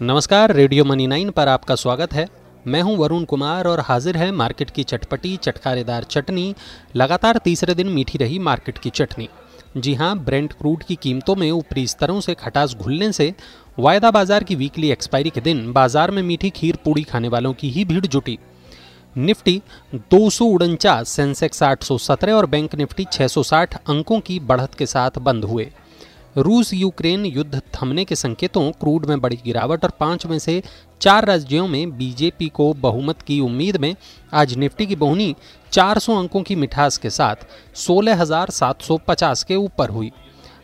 नमस्कार, radio money nine पर आपका स्वागत है। मैं हूँ वरुण कुमार और हाजिर है मार्केट की चटपटी, चटकारेदार चटनी, लगातार तीसरे दिन मीठी रही मार्केट की चटनी। जी हाँ, ब्रेंट क्रूड की कीमतों में ऊपरी स्तरों से खटास घुलने से वायदा बाज़ार की वीकली एक्सपायरी के दिन बाज़ार में मीठी खीर पूड़ी खाने वालों की ही भीड़ जुटी। निफ्टी दो सौ उनचास, सेंसेक्स आठ सौ सत्रह और बैंक निफ्टी 660 अंकों की बढ़त के साथ बंद हुए। रूस यूक्रेन युद्ध थमने के संकेतों क्रूड में बड़ी गिरावट और पाँच में से चार राज्यों में बीजेपी को बहुमत की उम्मीद में आज निफ्टी की बहुनी 400 अंकों की मिठास के साथ 16,750 के ऊपर हुई।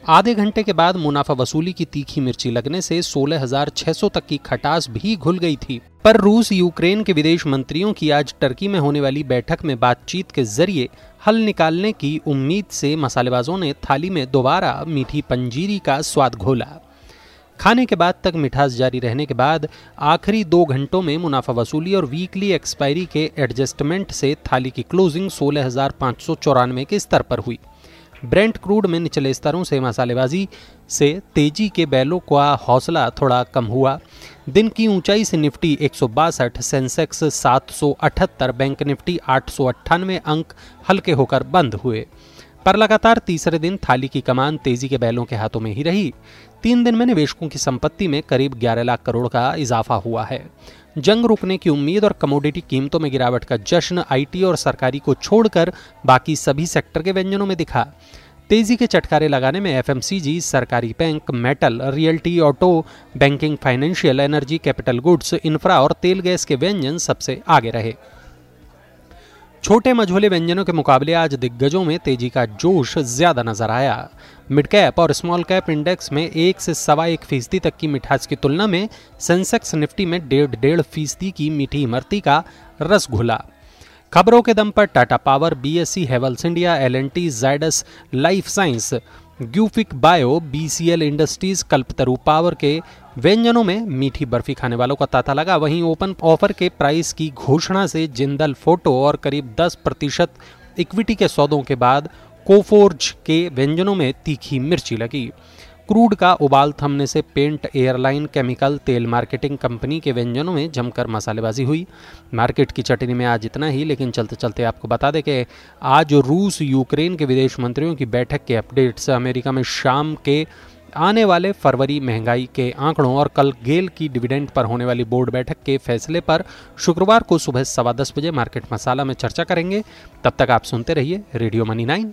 आधे घंटे के बाद मुनाफा वसूली की तीखी मिर्ची लगने से 16,600 तक की खटास भी घुल गई थी। पर रूस यूक्रेन के विदेश मंत्रियों की आज टर्की में होने वाली बैठक में बातचीत के ज़रिए हल निकालने की उम्मीद से मसालेबाजों ने थाली में दोबारा मीठी पंजीरी का स्वाद घोला। खाने के बाद तक मिठास जारी रहने के बाद आखिरी दो घंटों में मुनाफा वसूली और वीकली एक्सपायरी के एडजस्टमेंट से थाली की क्लोजिंग सोलह के स्तर पर हुई। ब्रेंट क्रूड में निचले स्तरों से मसालेबाजी से तेज़ी के बैलों का हौसला थोड़ा कम हुआ। दिन की ऊंचाई से निफ्टी एक सौ बासठ, सेंसेक्स 778 बैंक निफ्टी आठ सौ अट्ठानवे अंक हल्के होकर बंद हुए। पर लगातार तीसरे दिन थाली की कमान तेज़ी के बैलों के हाथों में ही रही। तीन दिन में निवेशकों की संपत्ति में करीब 11 लाख करोड़ का इजाफा हुआ है। जंग रुकने की उम्मीद और कमोडिटी कीमतों में गिरावट का जश्न आईटी और सरकारी को छोड़कर बाकी सभी सेक्टर के व्यंजनों में दिखा। तेज़ी के चटकारे लगाने में एफएमसीजी, सरकारी bank metal realty auto banking financial energy capital goods infra और तेल गैस के व्यंजन सबसे आगे रहे। छोटे मझोले व्यंजनों के मुकाबले आज दिग्गजों में तेज़ी का जोश ज़्यादा नज़र आया। मिड कैप और स्मॉल कैप इंडेक्स में एक से सवा एक फ़ीसदी तक की मिठास की तुलना में सेंसेक्स निफ्टी में डेढ़ डेढ़ फ़ीसदी की मीठी इमरती का रस घुला। खबरों के दम पर Tata power BSC Havells India L N T Zydus life science, Gufic bio, BCL industries, Kalpataru power के व्यंजनों में मीठी बर्फ़ी खाने वालों का तांता लगा। वहीं ओपन ऑफ़र के प्राइस की घोषणा से जिंदल फ़ोटो और करीब 10 प्रतिशत इक्विटी के सौदों के बाद कोफोर्ज के व्यंजनों में तीखी मिर्ची लगी। क्रूड का उबाल थमने से पेंट एयरलाइन केमिकल तेल मार्केटिंग कंपनी के व्यंजनों में जमकर मसालेबाजी हुई। मार्केट की चटनी में आज इतना ही, लेकिन चलते चलते आपको बता दें कि आज रूस यूक्रेन के विदेश मंत्रियों की बैठक के अपडेट्स अमेरिका में शाम के आने वाले फरवरी महँगाई के आंकड़ों और कल गेल की डिविडेंड पर होने वाली बोर्ड बैठक के फैसले पर शुक्रवार को सुबह सवा दस बजे मार्केट मसाला में चर्चा करेंगे। तब तक आप सुनते रहिए रेडियो मनी नाइन।